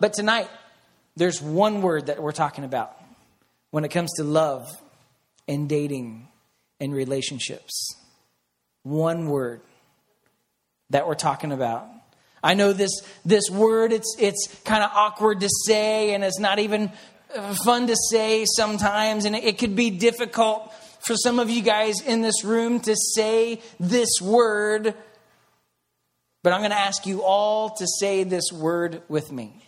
But tonight, there's one word that we're talking about when it comes to love and dating and relationships. One word that we're talking about. I know this, this word, it's, it's kind of awkward to say, and it's not even uh, fun to say sometimes, and it could be difficult for some of you guys in this room to say this word. But I'm going to ask you all to say this word with me.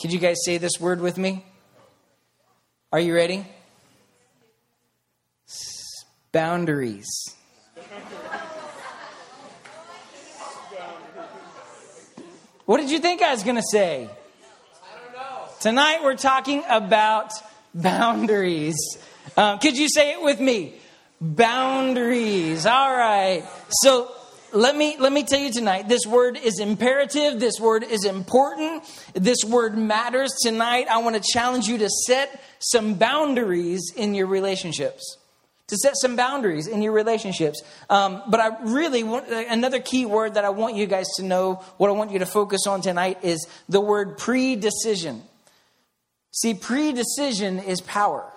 Could you guys say this word with me? Are you ready? Boundaries. What did you think I was going to say? Tonight we're talking about boundaries. Um, could you say it with me? Boundaries. All right. So let me, let me tell you tonight this word is imperative, this word is important, this word matters. Tonight, I want to challenge you to set some boundaries in your relationships. To set some boundaries in your relationships. Um, but I really want another key word that I want you guys to know, what I want you to focus on tonight is the word pre decision. See, pre decision is power.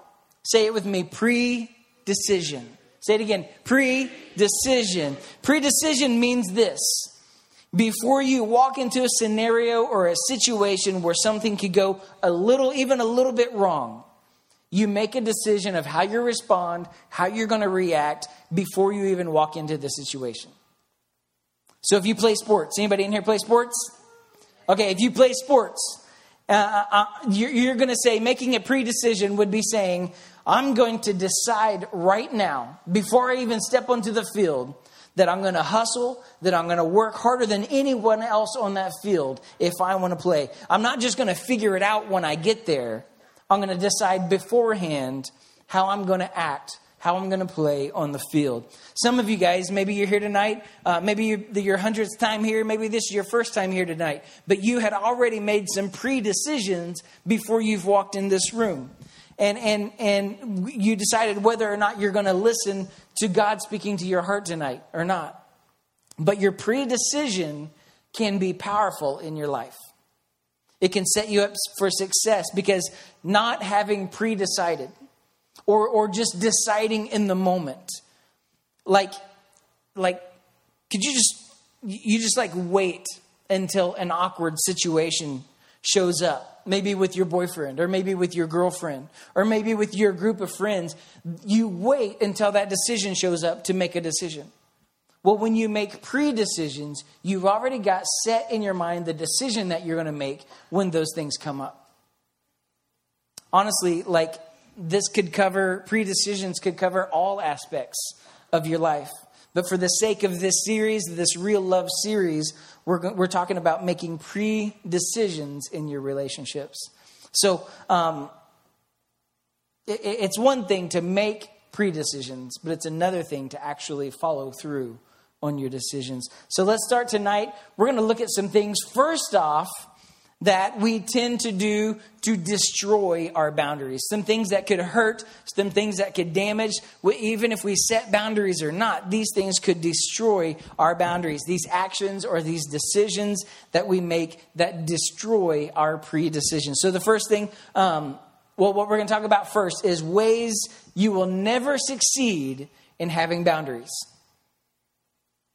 Say it with me pre decision. Say it again predecision. Predecision means this before you walk into a scenario or a situation where something could go a little, even a little bit wrong, you make a decision of how you respond, how you're going to react before you even walk into the situation. So if you play sports, anybody in here play sports? Okay, if you play sports, uh, uh, uh you're, you're going to say making a pre-decision would be saying, I'm going to decide right now, before I even step onto the field, that I'm going to hustle, that I'm going to work harder than anyone else on that field if I want to play. I'm not just going to figure it out when I get there. I'm going to decide beforehand how I'm going to act, how I'm going to play on the field. Some of you guys, maybe you're here tonight, uh, maybe you're, your hundredth time here, maybe this is your first time here tonight, but you had already made some pre decisions before you've walked in this room and, and, and you decided whether or not you're going to listen to God speaking to your heart tonight or not. But your predecision can be powerful in your life. It can set you up for success because not having predecided or, or just deciding in the moment, like, like, could you just, you just like wait until an awkward situation shows up maybe with your boyfriend or maybe with your girlfriend or maybe with your group of friends. You wait until that decision shows up to make a decision. Well, when you make pre decisions, you've already got set in your mind the decision that you're going to make when those things come up. Honestly, like this could cover, pre decisions could cover all aspects of your life. But for the sake of this series, this real love series, we're, we're talking about making pre decisions in your relationships. So um, it, it's one thing to make pre decisions, but it's another thing to actually follow through on your decisions. So let's start tonight. We're going to look at some things. First off, that we tend to do to destroy our boundaries. Some things that could hurt, some things that could damage, even if we set boundaries or not, these things could destroy our boundaries. These actions or these decisions that we make that destroy our pre decisions. So, the first thing, um, well, what we're going to talk about first is ways you will never succeed in having boundaries.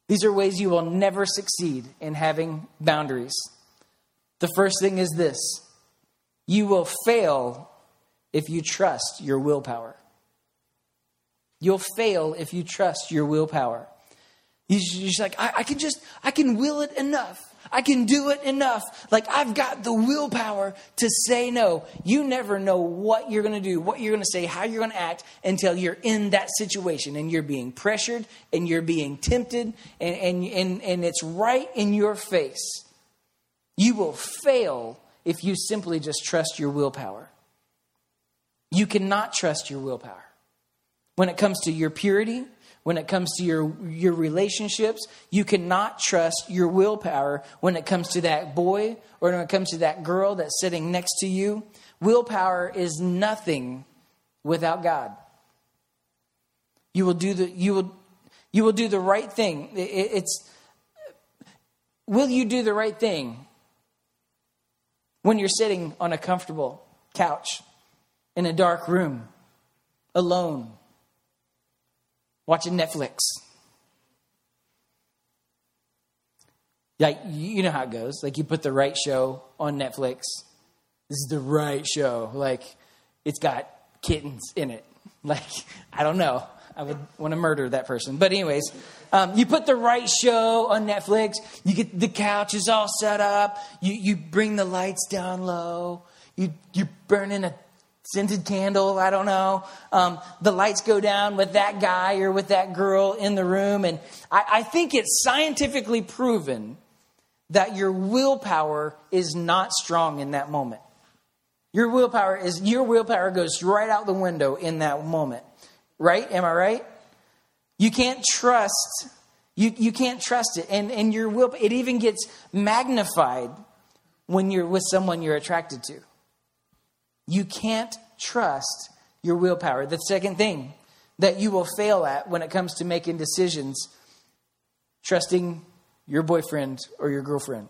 These are ways you will never succeed in having boundaries. The first thing is this you will fail if you trust your willpower. You'll fail if you trust your willpower. You're just like, I, I can just, I can will it enough. I can do it enough. Like, I've got the willpower to say no. You never know what you're going to do, what you're going to say, how you're going to act until you're in that situation and you're being pressured and you're being tempted and, and, and, and it's right in your face. You will fail if you simply just trust your willpower. You cannot trust your willpower. When it comes to your purity, when it comes to your, your relationships, you cannot trust your willpower when it comes to that boy or when it comes to that girl that's sitting next to you. Willpower is nothing without God. You will do the, you will, you will do the right thing. It, it's, will you do the right thing? When you're sitting on a comfortable couch in a dark room, alone, watching Netflix. Like, you know how it goes. Like, you put the right show on Netflix. This is the right show. Like, it's got kittens in it. Like, I don't know. I would want to murder that person. But, anyways, um, you put the right show on Netflix. You get the couch is all set up. You, you bring the lights down low. You, you burn in a scented candle. I don't know. Um, the lights go down with that guy or with that girl in the room. And I, I think it's scientifically proven that your willpower is not strong in that moment. Your willpower is your willpower goes right out the window in that moment. Right? Am I right? You can't trust you, you can't trust it. And and your will it even gets magnified when you're with someone you're attracted to. You can't trust your willpower. The second thing that you will fail at when it comes to making decisions, trusting your boyfriend or your girlfriend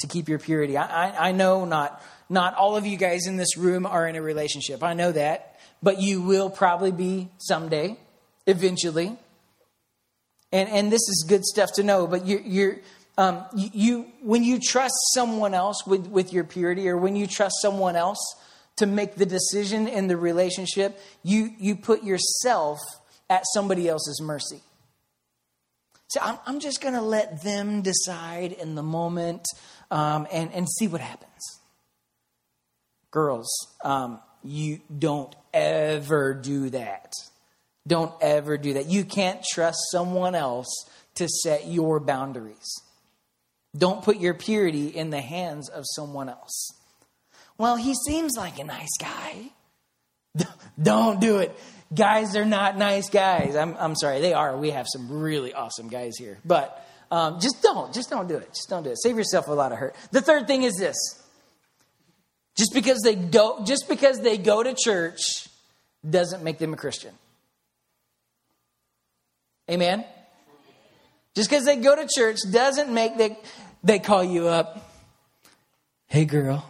to keep your purity. I, I, I, know not, not all of you guys in this room are in a relationship. I know that. But you will probably be someday, eventually. And, and this is good stuff to know. But you, you're, um, you, when you trust someone else with, with your purity, or when you trust someone else to make the decision in the relationship, you, you put yourself at somebody else's mercy. So I'm, I'm just going to let them decide in the moment um, and, and see what happens. Girls, um, you don't ever do that. Don't ever do that. You can't trust someone else to set your boundaries. Don't put your purity in the hands of someone else. Well, he seems like a nice guy. Don't do it. Guys are not nice guys. I'm, I'm sorry, they are. We have some really awesome guys here. But um, just don't. Just don't do it. Just don't do it. Save yourself a lot of hurt. The third thing is this. Just because they go, just because they go to church doesn't make them a Christian. Amen? Just because they go to church doesn't make they they call you up. Hey girl,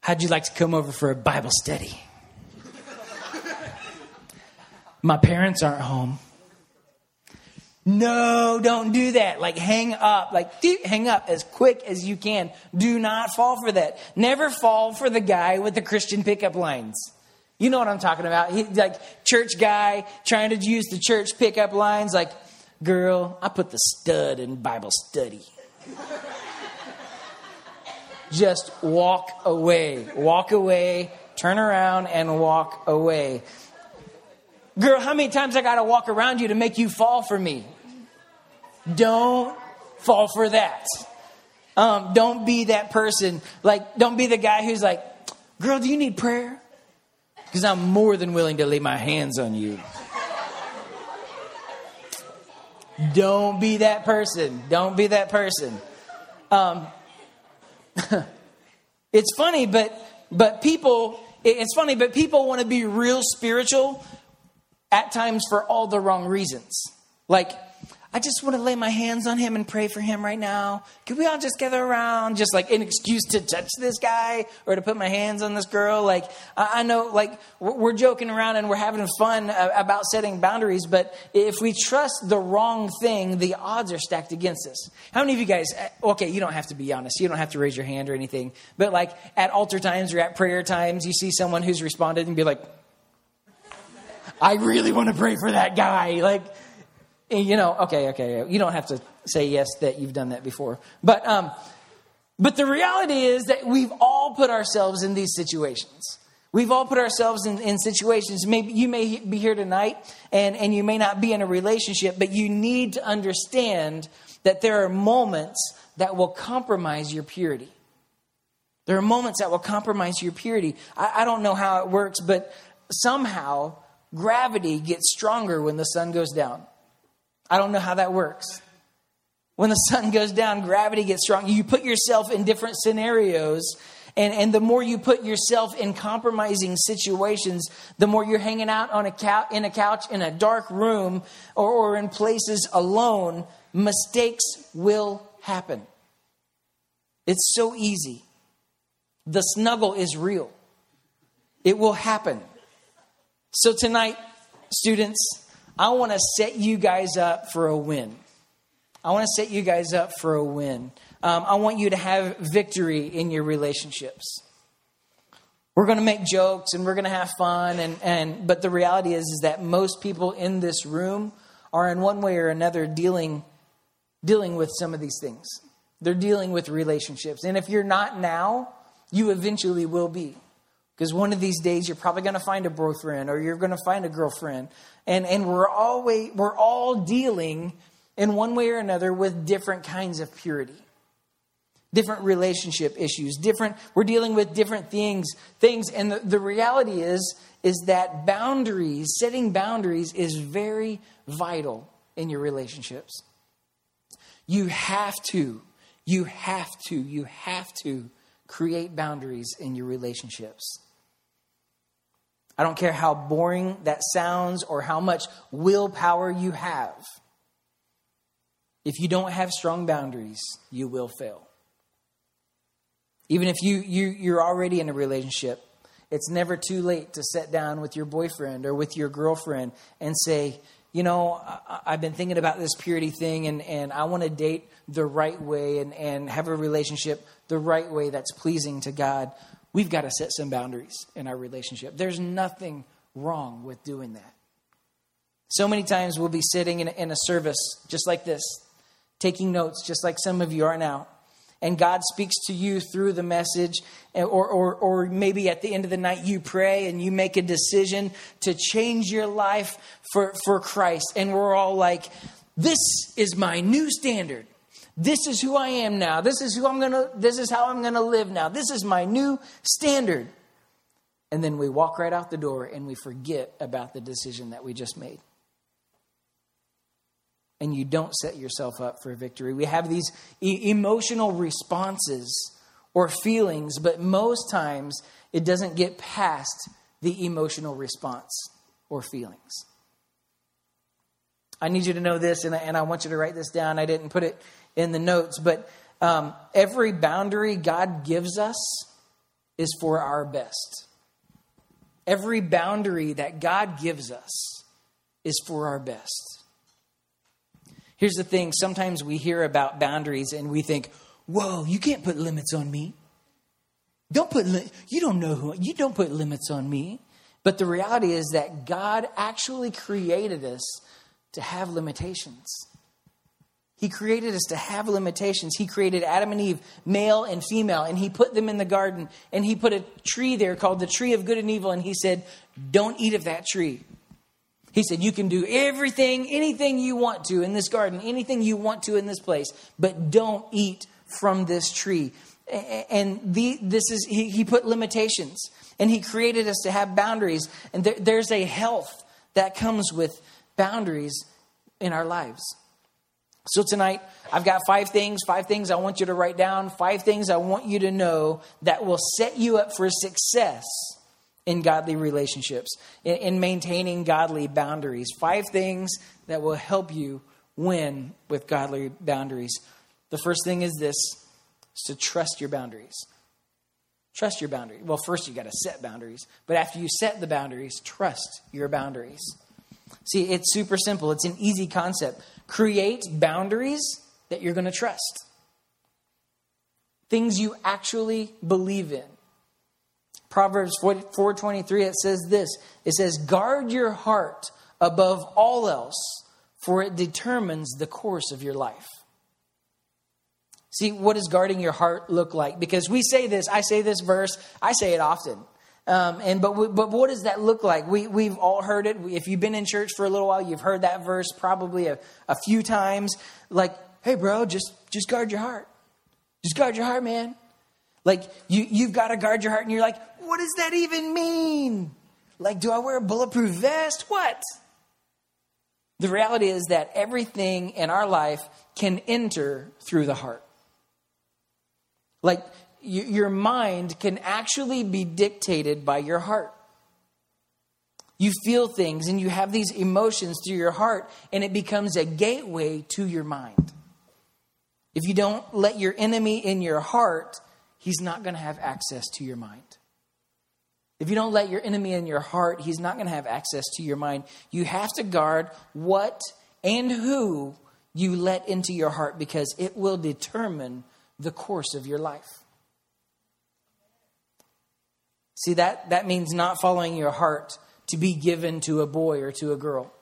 how'd you like to come over for a Bible study? My parents aren't home. No, don't do that. Like hang up, like hang up as quick as you can. Do not fall for that. Never fall for the guy with the Christian pickup lines. You know what I'm talking about. He, like church guy trying to use the church pickup lines like, girl, I put the stud in Bible study. Just walk away. Walk away, turn around and walk away. Girl, how many times I got to walk around you to make you fall for me? Don't fall for that. Um, don't be that person. Like, don't be the guy who's like, girl, do you need prayer? Because I'm more than willing to lay my hands on you. Don't be that person. Don't be that person. Um, it's funny, but but people. It's funny, but people want to be real spiritual at times for all the wrong reasons. Like I just want to lay my hands on him and pray for him right now. Could we all just gather around, just like an excuse to touch this guy or to put my hands on this girl? Like, I know, like, we're joking around and we're having fun uh, about setting boundaries, but if we trust the wrong thing, the odds are stacked against us. How many of you guys, uh, okay, you don't have to be honest, you don't have to raise your hand or anything, but like at altar times or at prayer times, you see someone who's responded and be like, I really want to pray for that guy. Like, you know, okay, okay, you don't have to say yes that you've done that before. But, um, but the reality is that we've all put ourselves in these situations. We've all put ourselves in, in situations. Maybe you may be here tonight and, and you may not be in a relationship, but you need to understand that there are moments that will compromise your purity. There are moments that will compromise your purity. I, I don't know how it works, but somehow gravity gets stronger when the sun goes down. I don't know how that works. When the sun goes down, gravity gets strong. You put yourself in different scenarios, and, and the more you put yourself in compromising situations, the more you're hanging out on a couch, in a couch in a dark room or, or in places alone, mistakes will happen. It's so easy. The snuggle is real, it will happen. So, tonight, students, I want to set you guys up for a win. I want to set you guys up for a win. Um, I want you to have victory in your relationships. We're going to make jokes and we're going to have fun, and, and but the reality is is that most people in this room are in one way or another dealing dealing with some of these things. They're dealing with relationships, and if you're not now, you eventually will be. Because one of these days you're probably going to find a boyfriend or you're going to find a girlfriend. And, and we're, always, we're all dealing in one way or another with different kinds of purity. Different relationship issues different we're dealing with different things things. And the, the reality is is that boundaries setting boundaries is very vital in your relationships. You have to you have to you have to create boundaries in your relationships I don't care how boring that sounds or how much willpower you have. If you don't have strong boundaries, you will fail. Even if you, you, you're already in a relationship, it's never too late to sit down with your boyfriend or with your girlfriend and say, you know, I, have been thinking about this purity thing and, and I want to date the right way and, and have a relationship the right way that's pleasing to God we've got to set some boundaries in our relationship. There's nothing wrong with doing that. So many times we'll be sitting in a, in a service just like this, taking notes just like some of you are now. And God speaks to you through the message, eh, or, or, or maybe at the end of the night you pray and you make a decision to change your life for, for Christ. And we're all like, this is my new standard. This is who I am now. This is who I'm going to this is how I'm going to live now. This is my new standard. And then we walk right out the door and we forget about the decision that we just made. And you don't set yourself up for victory. We have these e- emotional responses or feelings, but most times it doesn't get past the emotional response or feelings. I need you to know this, and I, and I want you to write this down. I didn't put it in the notes, but um, every boundary God gives us is for our best. Every boundary that God gives us is for our best. Here's the thing sometimes we hear about boundaries and we think, whoa, you can't put limits on me. Don't put, li- you don't know who, you don't put limits on me. But the reality is that God actually created us to have limitations. He created us to have limitations. He created Adam and Eve, male and female, and He put them in the garden. And He put a tree there called the tree of good and evil. And He said, Don't eat of that tree. He said, You can do everything, anything you want to in this garden, anything you want to in this place, but don't eat from this tree. And the, this is, he, he put limitations. And He created us to have boundaries. And there, there's a health that comes with boundaries in our lives. So tonight, I've got five things, five things I want you to write down, five things I want you to know that will set you up for success in godly relationships, in, in maintaining godly boundaries. Five things that will help you win with godly boundaries. The first thing is this is to trust your boundaries. Trust your boundaries. Well, first you got to set boundaries, but after you set the boundaries, trust your boundaries. See, it's super simple. It's an easy concept. Create boundaries that you're going to trust. Things you actually believe in. Proverbs 4:23 it says this. It says guard your heart above all else for it determines the course of your life. See, what does guarding your heart look like? Because we say this, I say this verse, I say it often. Um, and but but what does that look like? We we've all heard it. If you've been in church for a little while, you've heard that verse probably a, a few times. Like, hey, bro, just just guard your heart. Just guard your heart, man. Like you you've got to guard your heart, and you're like, what does that even mean? Like, do I wear a bulletproof vest? What? The reality is that everything in our life can enter through the heart. Like your mind can actually be dictated by your heart. You feel things and you have these emotions through your heart, and it becomes a gateway to your mind. If you don't let your enemy in your heart, he's not going to have access to your mind. If you don't let your enemy in your heart, he's not going to have access to your mind. You have to guard what and who you let into your heart because it will determine the course of your life. See, that, that means not following your heart to be given to a boy or to a girl,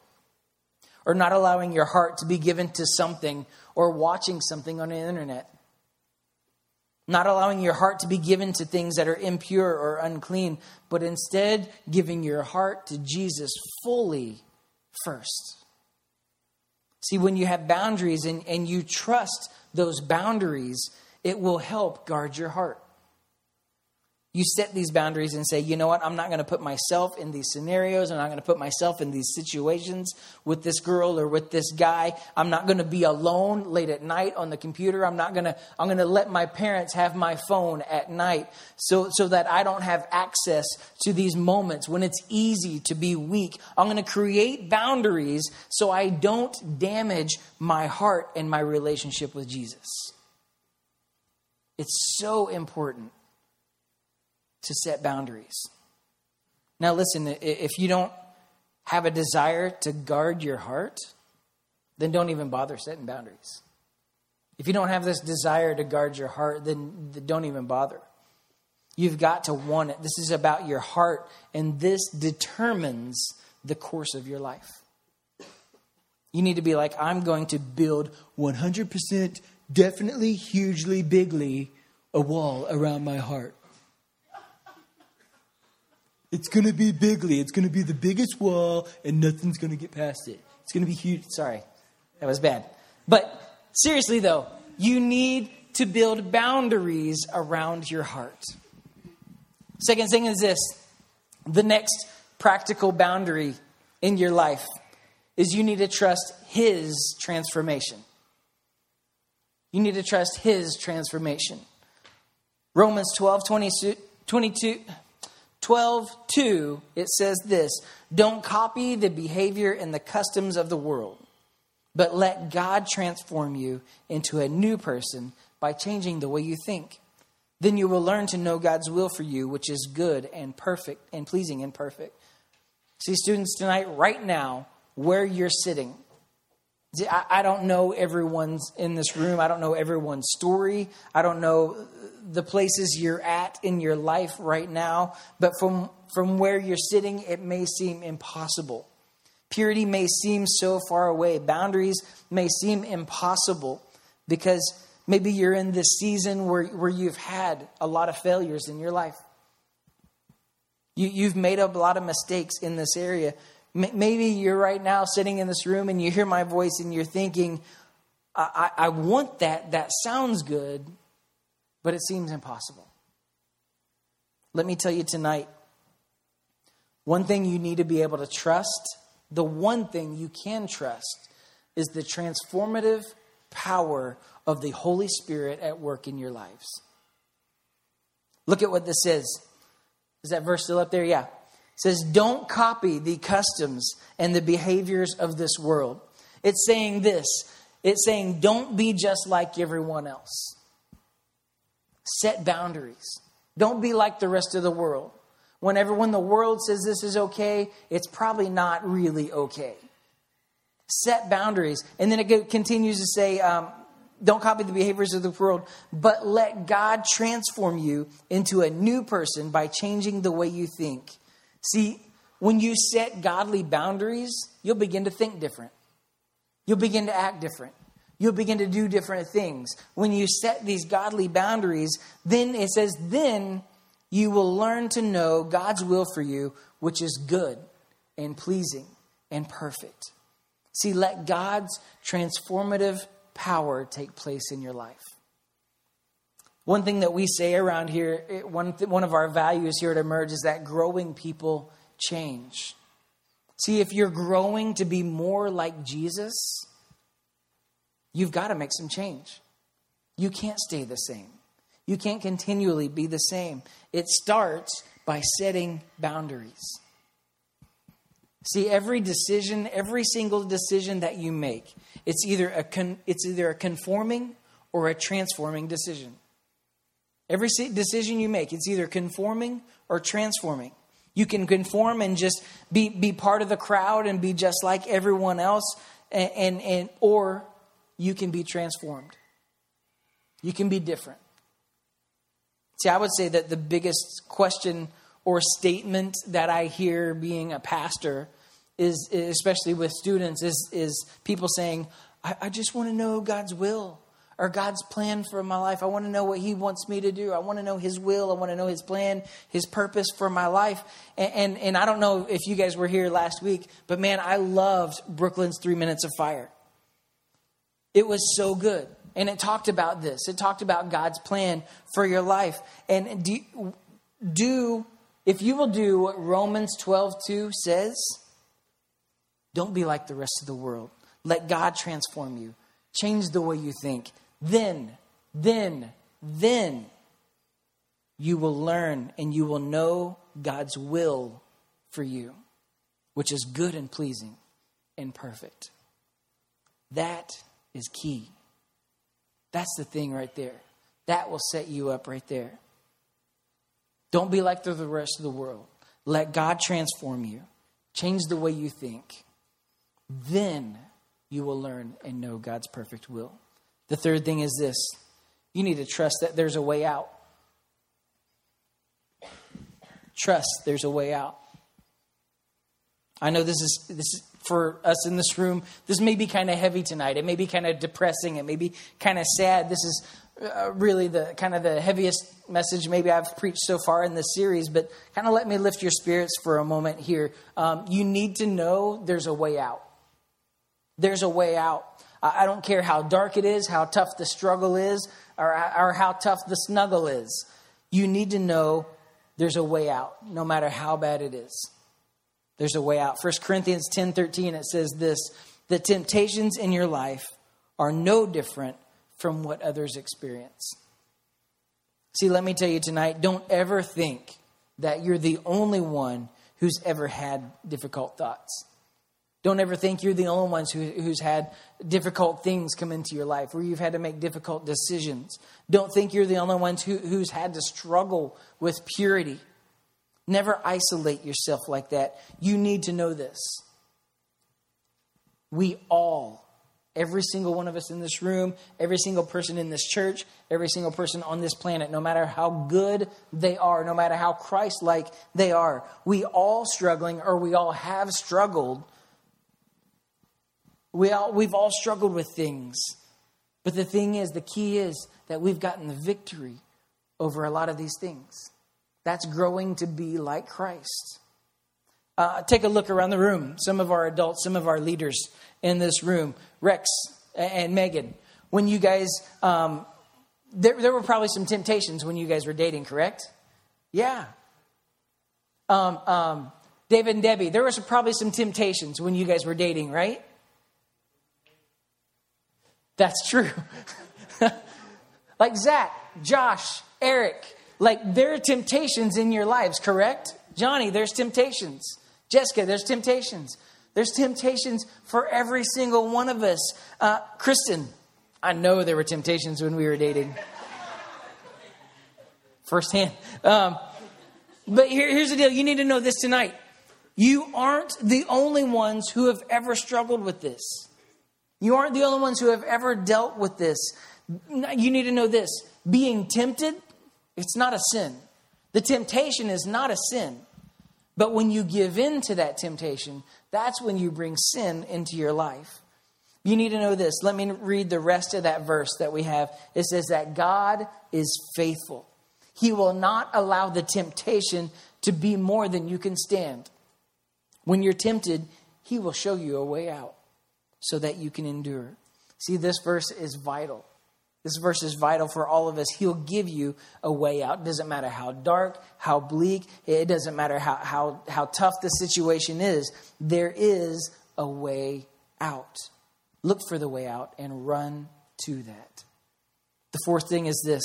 or not allowing your heart to be given to something or watching something on the internet. Not allowing your heart to be given to things that are impure or unclean, but instead giving your heart to Jesus fully first. See, when you have boundaries and, and you trust those boundaries, it will help guard your heart. You set these boundaries and say, you know what, I'm not going to put myself in these scenarios. I'm not going to put myself in these situations with this girl or with this guy. I'm not going to be alone late at night on the computer. I'm not going to, I'm going to let my parents have my phone at night so, so that I don't have access to these moments when it's easy to be weak. I'm going to create boundaries so I don't damage my heart and my relationship with Jesus. It's so important to set boundaries. Now, listen, if you don't have a desire to guard your heart, then don't even bother setting boundaries. If you don't have this desire to guard your heart, then don't even bother. You've got to want it. This is about your heart, and this determines the course of your life. You need to be like, I'm going to build 100% definitely, hugely, bigly a wall around my heart. It's going to be bigly. It's going to be the biggest wall, and nothing's going to get past it. It's going to be huge. Sorry, that was bad. But seriously, though, you need to build boundaries around your heart. Second thing is this the next practical boundary in your life is you need to trust His transformation. You need to trust His transformation. Romans 12, 22, 22 12, 2, it says this Don't copy the behavior and the customs of the world, but let God transform you into a new person by changing the way you think. Then you will learn to know God's will for you, which is good and perfect and pleasing and perfect. See, students, tonight, right now, where you're sitting, I don't know everyone's in this room. I don't know everyone's story. I don't know the places you're at in your life right now. But from, from where you're sitting, it may seem impossible. Purity may seem so far away. Boundaries may seem impossible because maybe you're in this season where, where you've had a lot of failures in your life. You, you've made up a lot of mistakes in this area. Maybe you're right now sitting in this room and you hear my voice and you're thinking, I, I, I want that. That sounds good, but it seems impossible. Let me tell you tonight one thing you need to be able to trust, the one thing you can trust, is the transformative power of the Holy Spirit at work in your lives. Look at what this is. Is that verse still up there? Yeah says, Don't copy the customs and the behaviors of this world. It's saying this it's saying, Don't be just like everyone else. Set boundaries. Don't be like the rest of the world. Whenever when the world says this is okay, it's probably not really okay. Set boundaries. And then it continues to say, um, don't copy the behaviors of the world, but let God transform you into a new person by changing the way you think. See, when you set godly boundaries, you'll begin to think different. You'll begin to act different. You'll begin to do different things. When you set these godly boundaries, then it says, then you will learn to know God's will for you, which is good and pleasing and perfect. See, let God's transformative power take place in your life. One thing that we say around here, eh, one, one of our values here at Emerge is that growing people change. See, if you're growing to be more like Jesus, you've got to make some change. You can't stay the same. You can't continually be the same. It starts by setting boundaries. See, every decision, every single decision that you make, it's either a con- it's either a conforming or a transforming decision. Every decision you make, it's either conforming or transforming. You can conform and just be, be part of the crowd and be just like everyone else, and, and, and or you can be transformed. You can be different. See, I would say that the biggest question or statement that I hear being a pastor is, especially with students, is, is people saying, I, I just want to know God's will or God's plan for my life. I want to know what He wants me to do. I want to know His will. I want to know His plan, His purpose for my life. And, and, and I don't know if you guys were here last week, but man, I loved Brooklyn's Three Minutes of Fire. It was so good. And it talked about this. It talked about God's plan for your life. And do, do if you will do what Romans 12 2 says, don't be like the rest of the world. Let God transform you, change the way you think. Then, then, then you will learn and you will know God's will for you, which is good and pleasing and perfect. That is key. That's the thing right there. That will set you up right there. Don't be like the rest of the world. Let God transform you, change the way you think. Then you will learn and know God's perfect will. The third thing is this you need to trust that there's a way out. Trust there's a way out. I know this is this is for us in this room. This may be kind of heavy tonight. It may be kind of depressing. It may be kind of sad. This is uh, really the kind of the heaviest message maybe I've preached so far in this series. But kind of let me lift your spirits for a moment here. Um, you need to know there's a way out. There's a way out. I don't care how dark it is, how tough the struggle is, or, or how tough the snuggle is. You need to know there's a way out, no matter how bad it is. There's a way out. 1 Corinthians 10 13, it says this The temptations in your life are no different from what others experience. See, let me tell you tonight don't ever think that you're the only one who's ever had difficult thoughts. Don't ever think you're the only ones who, who's had difficult things come into your life, where you've had to make difficult decisions. Don't think you're the only ones who, who's had to struggle with purity. Never isolate yourself like that. You need to know this. We all, every single one of us in this room, every single person in this church, every single person on this planet, no matter how good they are, no matter how Christ like they are, we all struggling or we all have struggled we all, we've all struggled with things. But the thing is, the key is that we've gotten the victory over a lot of these things. That's growing to be like Christ. Uh, take a look around the room. Some of our adults, some of our leaders in this room, Rex and Megan, when you guys, um, there, there were probably some temptations when you guys were dating, correct? Yeah. Um, um, David and Debbie, there was probably some temptations when you guys were dating, right? That's true. like Zach, Josh, Eric, like there are temptations in your lives, correct? Johnny, there's temptations. Jessica, there's temptations. There's temptations for every single one of us. Uh, Kristen, I know there were temptations when we were dating. Firsthand. Um, but here, here's the deal you need to know this tonight. You aren't the only ones who have ever struggled with this. You aren't the only ones who have ever dealt with this. You need to know this being tempted, it's not a sin. The temptation is not a sin. But when you give in to that temptation, that's when you bring sin into your life. You need to know this. Let me read the rest of that verse that we have. It says that God is faithful. He will not allow the temptation to be more than you can stand. When you're tempted, He will show you a way out so that you can endure. See, this verse is vital. This verse is vital for all of us. He'll give you a way out. It doesn't matter how dark, how bleak, it doesn't matter how, how, how tough the situation is. There is a way out. Look for the way out and run to that. The fourth thing is this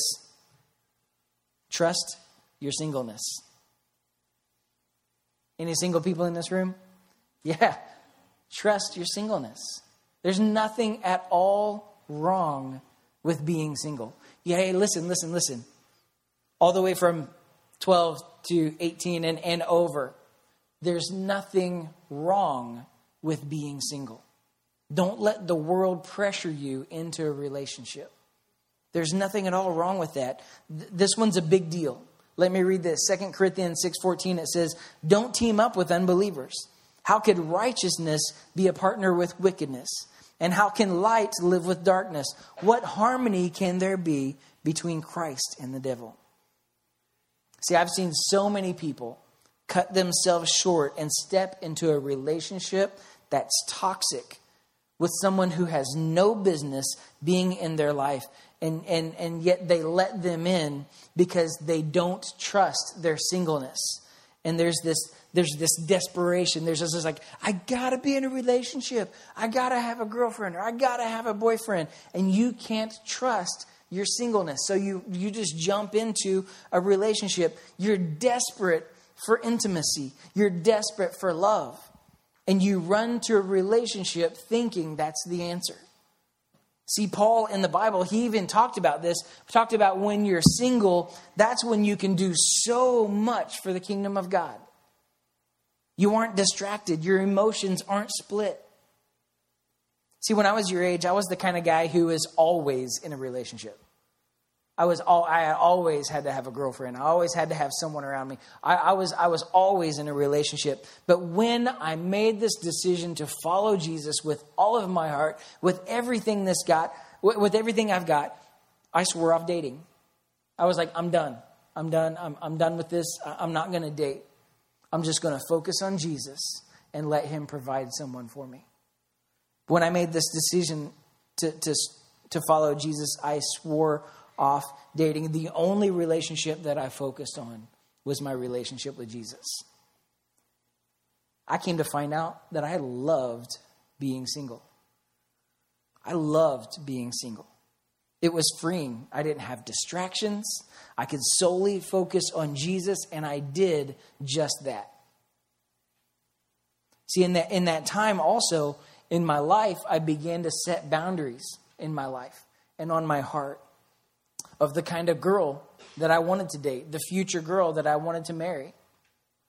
trust your singleness. Any single people in this room? Yeah, trust your singleness. There's nothing at all wrong with being single. Yeah, hey, listen, listen, listen. All the way from 12 to 18 and, and over, there's nothing wrong with being single. Don't let the world pressure you into a relationship. There's nothing at all wrong with that. This one's a big deal. Let me read this. 2 Corinthians 6:14 it says, "Don't team up with unbelievers. How could righteousness be a partner with wickedness? And how can light live with darkness? What harmony can there be between Christ and the devil?" See, I've seen so many people cut themselves short and step into a relationship that's toxic with someone who has no business being in their life and, and, and yet they let them in because they don't trust their singleness. And there's this there's this desperation. There's this like, I gotta be in a relationship. I gotta have a girlfriend or I gotta have a boyfriend. And you can't trust your singleness. So you you just jump into a relationship. You're desperate for intimacy. You're desperate for love. And you run to a relationship thinking that's the answer. See, Paul in the Bible, he even talked about this, talked about when you're single, that's when you can do so much for the kingdom of God. You aren't distracted, your emotions aren't split. See, when I was your age, I was the kind of guy who was always in a relationship. I was all I always had to have a girlfriend. I always had to have someone around me. I, I, was I was always in a relationship. But when I made this decision to follow Jesus with all of my heart, with everything this got, with, with everything I've got, I swore off dating. I was like, I'm done. I'm done. I'm, I'm done with this. I'm not going to date. I'm just going to focus on Jesus and let Him provide someone for me. When I made this decision to, to, to follow Jesus, I swore off dating. The only relationship that I focused on was my relationship with Jesus. I came to find out that I loved being single. I loved being single. It was freeing. I didn't have distractions. I could solely focus on Jesus, and I did just that. See, in that, in that time also in my life, I began to set boundaries in my life and on my heart of the kind of girl that I wanted to date, the future girl that I wanted to marry.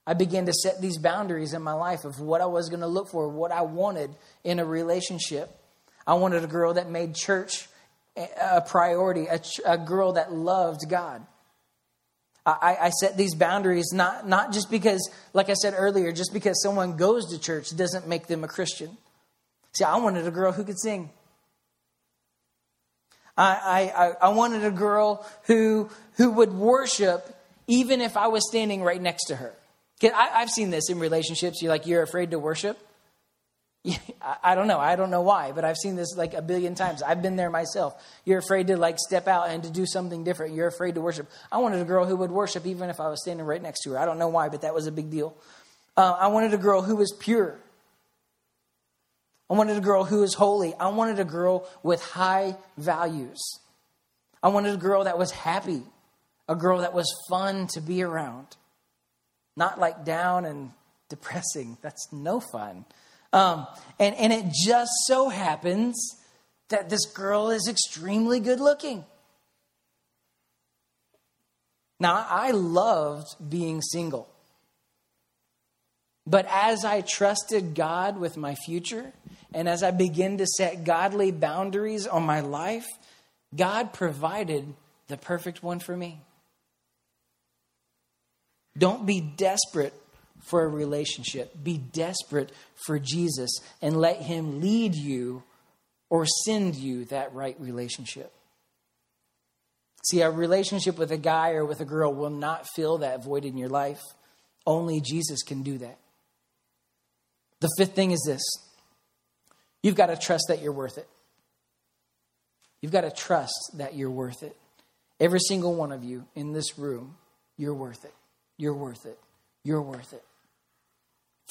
I began to set these boundaries in my life of what I was going to look for, what I wanted in a relationship. I wanted a girl that made church a priority, a, a girl that loved God. I, I, set these boundaries not, not just because, like I said earlier, just because someone goes to church doesn't make them a Christian. See, I wanted a girl who could sing. I, I, I wanted a girl who, who would worship even if I was standing right next to her. I, I've seen this in relationships. You're like, you're afraid to worship? I don't know. I don't know why, but I've seen this like a billion times. I've been there myself. You're afraid to like step out and to do something different. You're afraid to worship. I wanted a girl who would worship even if I was standing right next to her. I don't know why, but that was a big deal. Uh, I wanted a girl who was pure. I wanted a girl who was holy. I wanted a girl with high values. I wanted a girl that was happy, a girl that was fun to be around, not like down and depressing. That's no fun. Um, and, and it just so happens that this girl is extremely good looking. Now, I loved being single. But as I trusted God with my future, and as I begin to set godly boundaries on my life, God provided the perfect one for me. Don't be desperate for a relationship. Be desperate for Jesus and let Him lead you or send you that right relationship. See, a relationship with a guy or with a girl will not fill that void in your life. Only Jesus can do that. The fifth thing is this you've got to trust that you're worth it. You've got to trust that you're worth it. Every single one of you in this room, you're worth it. You're worth it. You're worth it.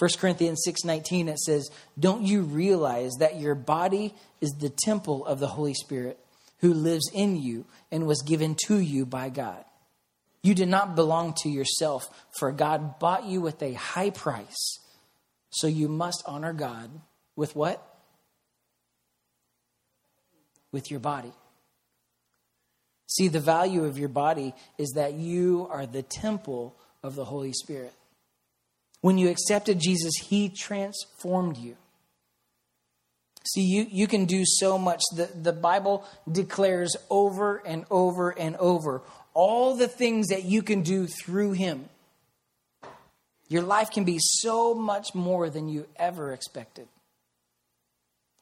1 Corinthians 6:19 it says, "Don't you realize that your body is the temple of the Holy Spirit who lives in you and was given to you by God? You did not belong to yourself, for God bought you with a high price. So you must honor God with what? With your body. See, the value of your body is that you are the temple of the Holy Spirit. When you accepted Jesus, He transformed you. See, you, you can do so much. The, the Bible declares over and over and over all the things that you can do through Him. Your life can be so much more than you ever expected.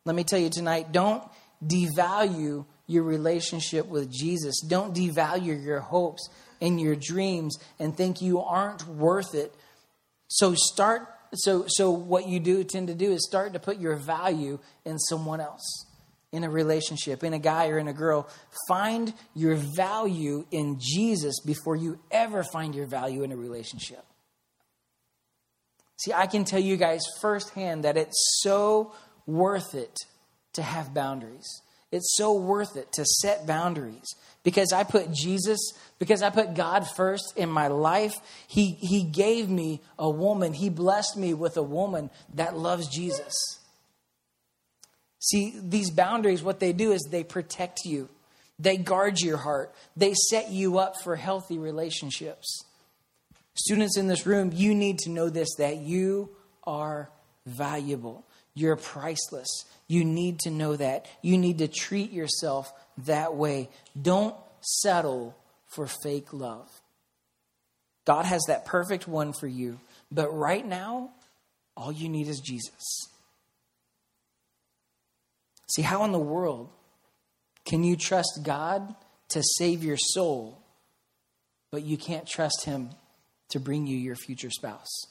Let me tell you tonight don't devalue your relationship with Jesus. Don't devalue your hopes and your dreams and think you aren't worth it. So start so so what you do tend to do is start to put your value in someone else. In a relationship, in a guy or in a girl, find your value in Jesus before you ever find your value in a relationship. See, I can tell you guys firsthand that it's so worth it to have boundaries. It's so worth it to set boundaries because I put Jesus, because I put God first in my life. He, he gave me a woman, He blessed me with a woman that loves Jesus. See, these boundaries, what they do is they protect you, they guard your heart, they set you up for healthy relationships. Students in this room, you need to know this that you are valuable. You're priceless. You need to know that. You need to treat yourself that way. Don't settle for fake love. God has that perfect one for you. But right now, all you need is Jesus. See, how in the world can you trust God to save your soul, but you can't trust Him to bring you your future spouse?